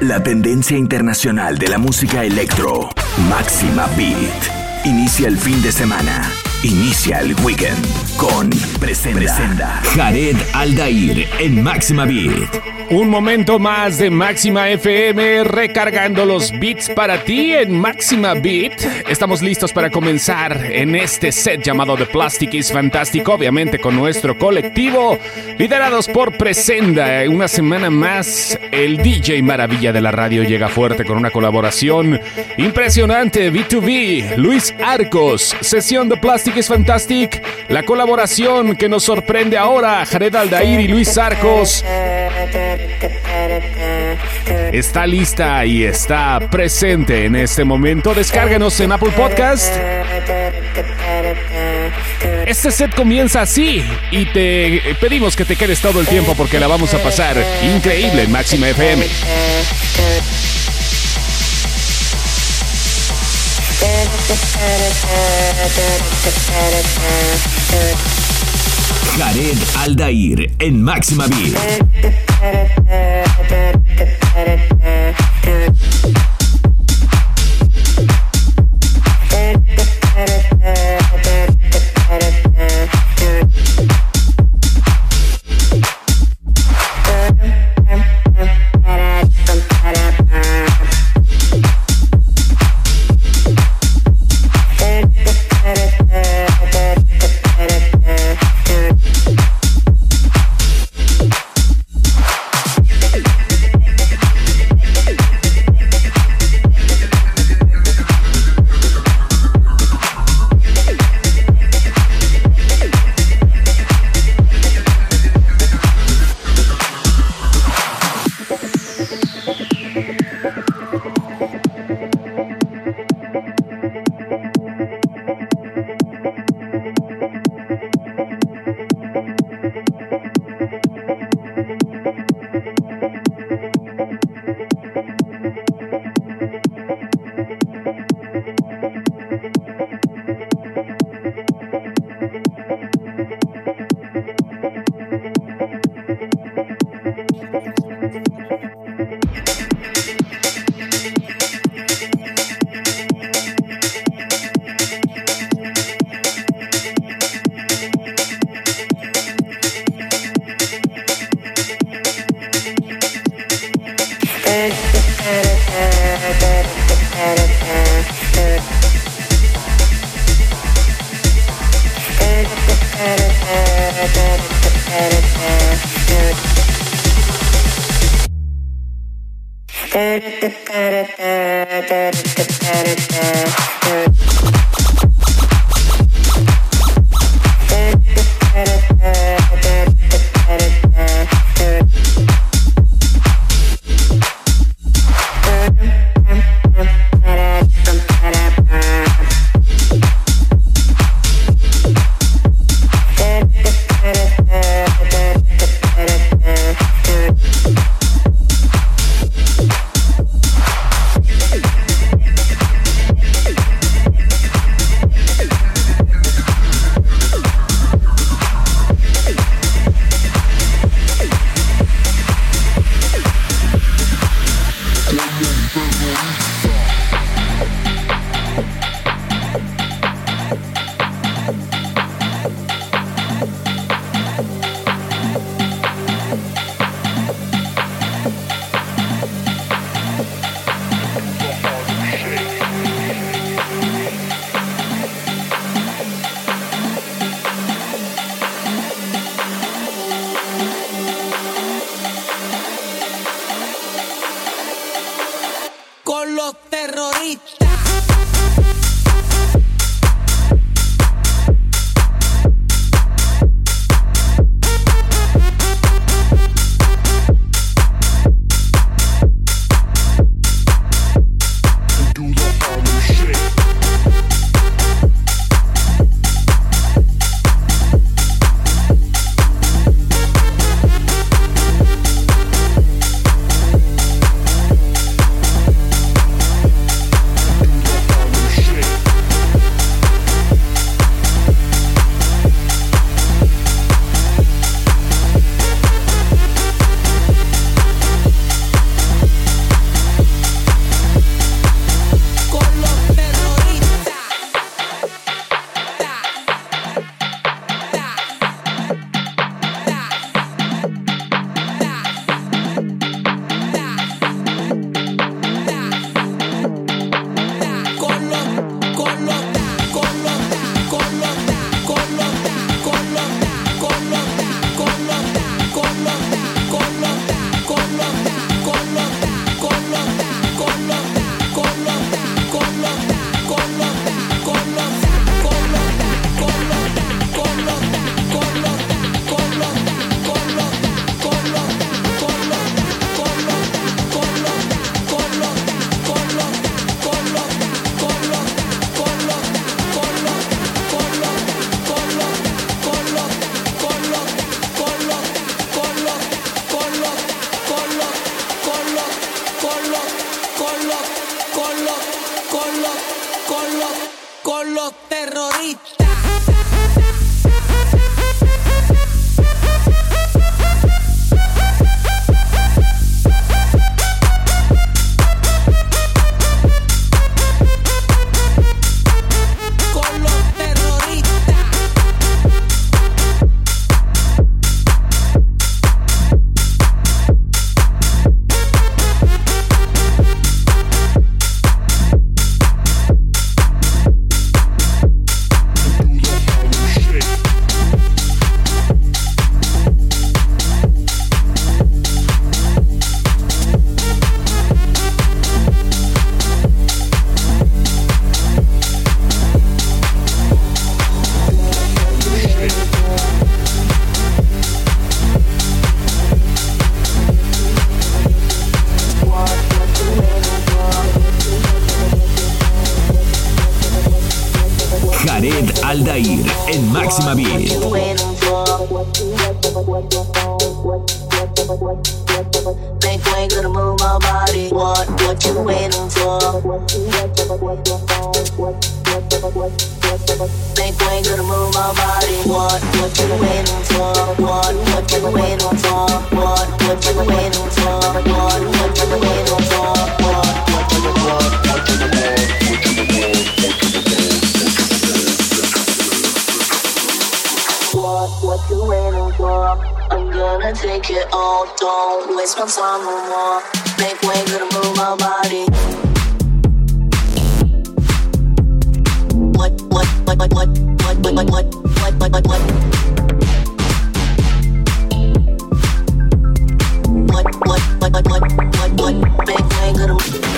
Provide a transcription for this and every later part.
La tendencia internacional de la música electro, Máxima Beat, inicia el fin de semana. Inicia el weekend con Presenda. Jared Aldair en Máxima Beat. Un momento más de Máxima FM recargando los beats para ti en Máxima Beat. Estamos listos para comenzar en este set llamado The Plastic is Fantastic, obviamente con nuestro colectivo, liderados por Presenda. Una semana más, el DJ Maravilla de la radio llega fuerte con una colaboración impresionante. B2B, Luis Arcos, sesión The Plastic is Fantastic, la colaboración que nos sorprende ahora, Jared Aldair y Luis Arcos. Está lista y está presente en este momento. Descárganos en Apple Podcast. Este set comienza así y te pedimos que te quedes todo el tiempo porque la vamos a pasar increíble en Máxima FM. Jared Aldair en Máxima Beat. right. What? what you waiting for. Think we ain't gonna move our body. What, what you waiting for? What, what you waiting for? What, what you waiting for? What, what you waiting for? What, what you want? What? What, what you waiting for? Gonna take it all. Don't waste my time no more. Make way, gonna move my body. What, what, what, what, what, what, what, what, what, what, what, what, what? What, what, what, what, what, what, what, what? Make way, gonna.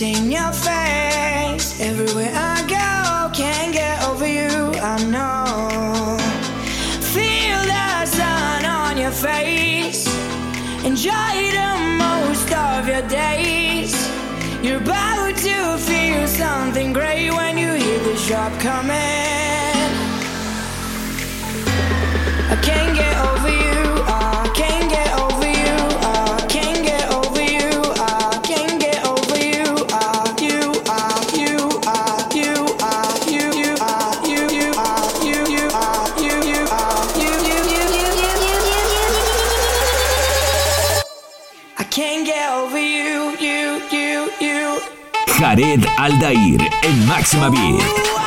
Seeing your face everywhere I go, can't get over you. I know. Feel the sun on your face. Enjoy the most of your days. You're about to feel something great when you hear the shop coming. I can't get over. Jared Aldair en Máxima Beat.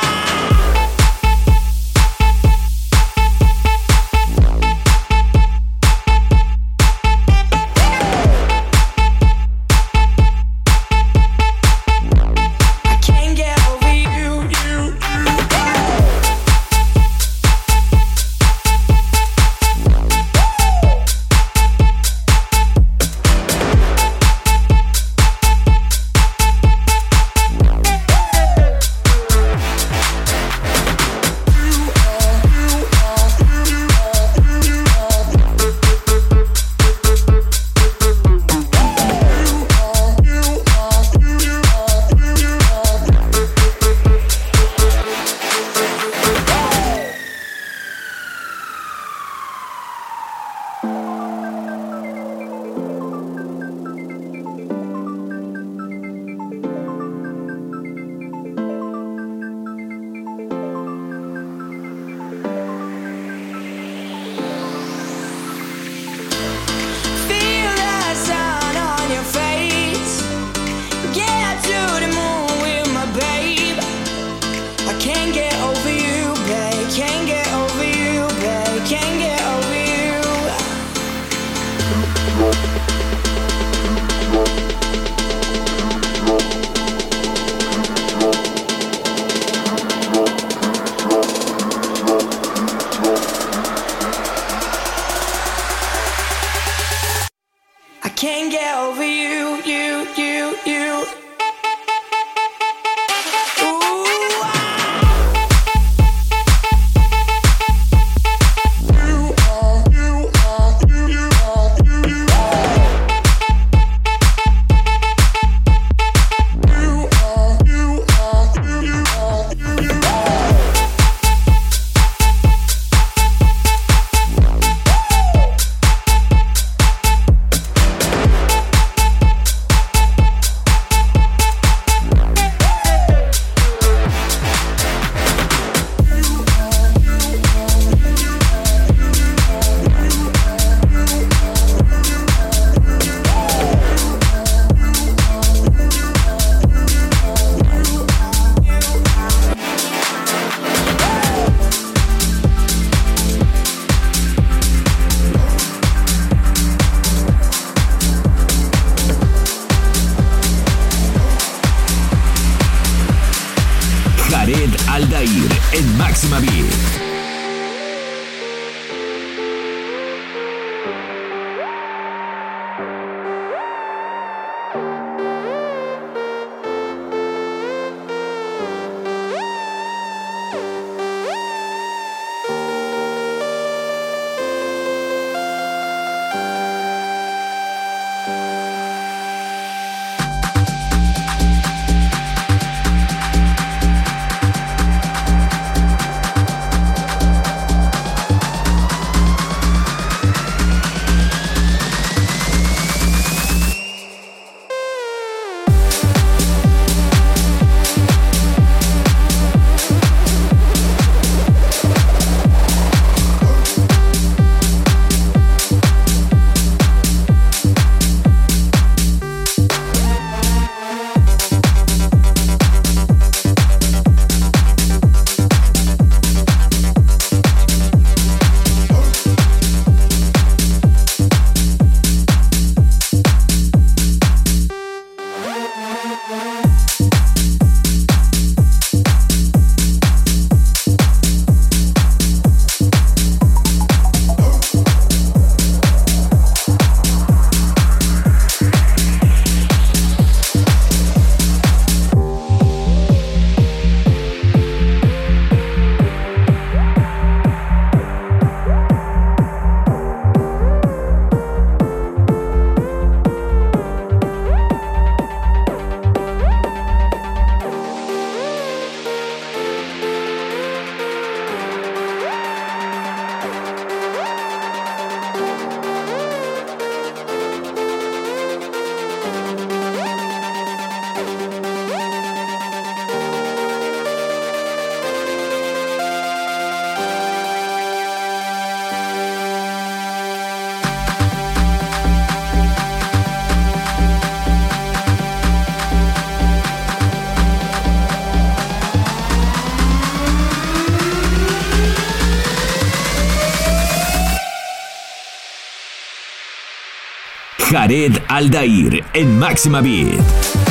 Jared Aldair en Máxima Beat. Jared Aldair en Máxima Beat.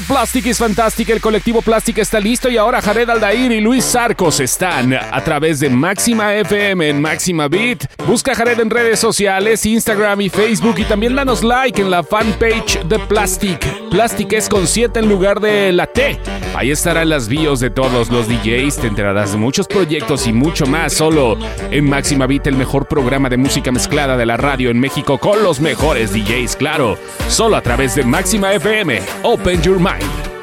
Plastic es fantástica, el colectivo Plastic está listo y ahora Jared Aldair y Luis Sarcos están a través de Máxima FM en Máxima Beat. Busca a Jared en redes sociales, Instagram y Facebook y también danos like en la fanpage de Plastic. Plastic es con 7 en lugar de la T. Ahí estarán las bios de todos los DJs, te enterarás de muchos proyectos y mucho más solo en Máxima Beat, el mejor programa de música mezclada de la radio en México con los mejores DJs, claro, solo a través de Máxima FM. Open your mind.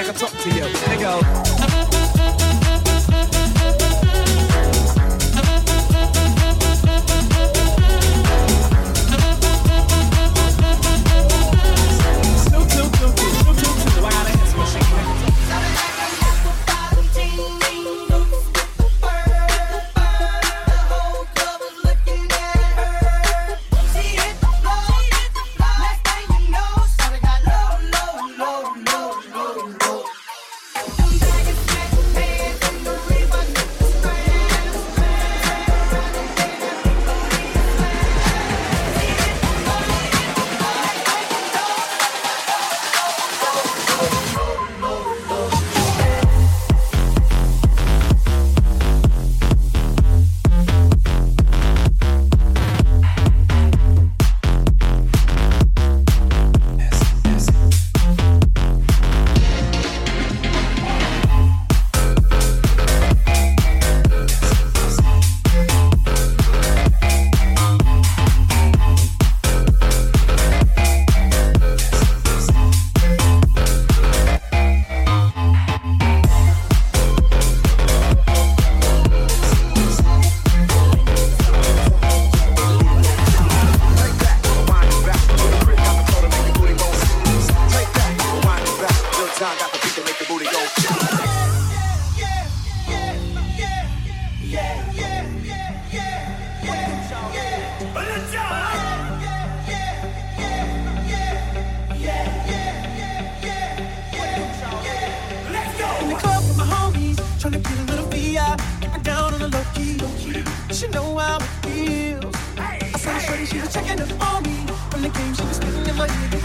I talk to you. They go. She's a chicken of the army. When the game, she was spitting in my ear.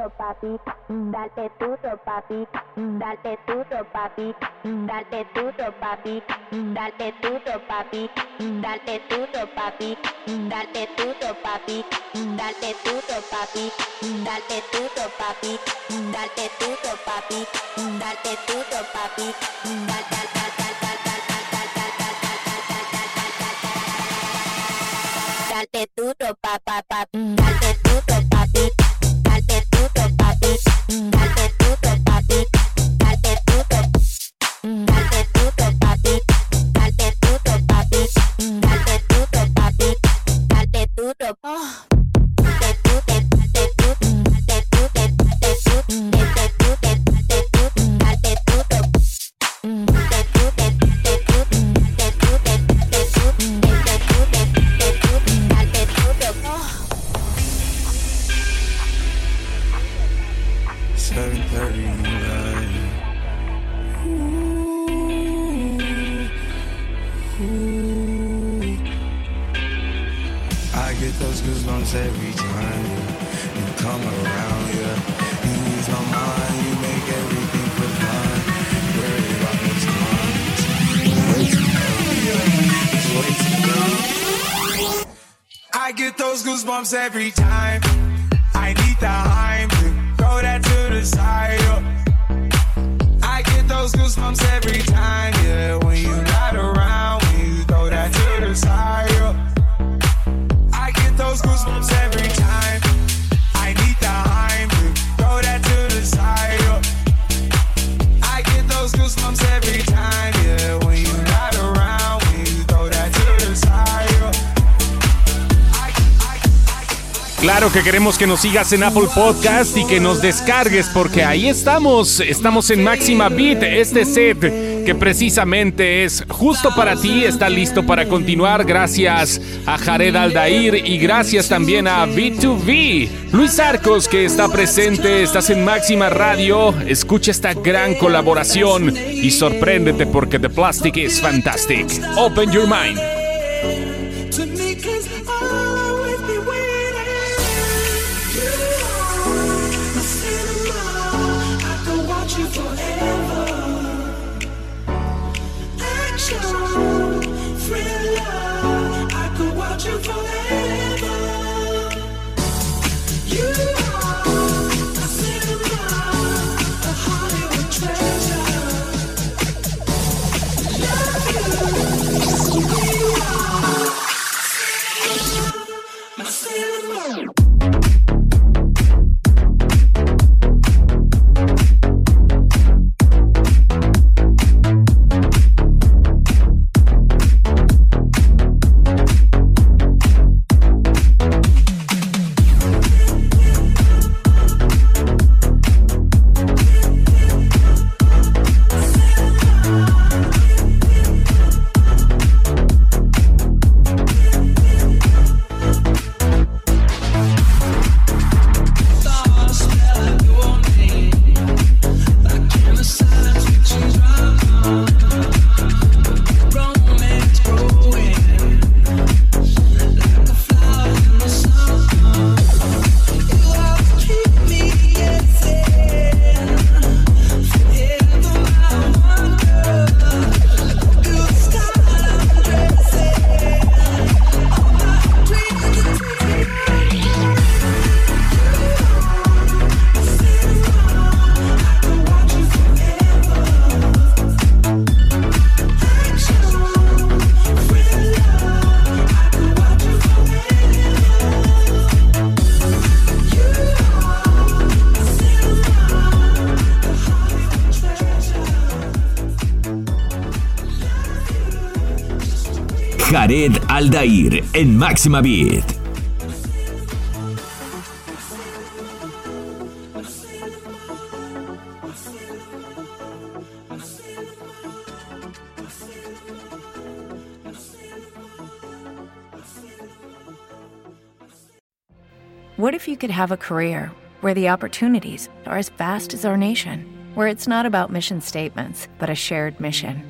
duro, papi, dale duro, papi, dale duro, papi, dale duro, papi, dale duro, papi, dale duro, papi, dale duro, papi, dale duro, papi, dale duro, papi, dale duro, papi, dale duro, papi, dale dale dale dale dale dale dale dale dale every time. I need the Heimlich, throw that to the side. Oh. I get those goosebumps every time, yeah. When you're not around, when you throw that to the side. Oh. I get those goosebumps every Claro que queremos que nos sigas en Apple Podcast y que nos descargues porque ahí estamos. Estamos en Máxima Beat, este set que precisamente es justo para ti, está listo para continuar. Gracias a Jared Aldair y gracias también a B2B. Luis Arcos que está presente, estás en Máxima Radio. Escucha esta gran colaboración y sorpréndete porque The Plastic is fantastic. Open your mind. Jared Aldair en Máxima Beat. What if you could have a career where the opportunities are as vast as our nation, where it's not about mission statements, but a shared mission?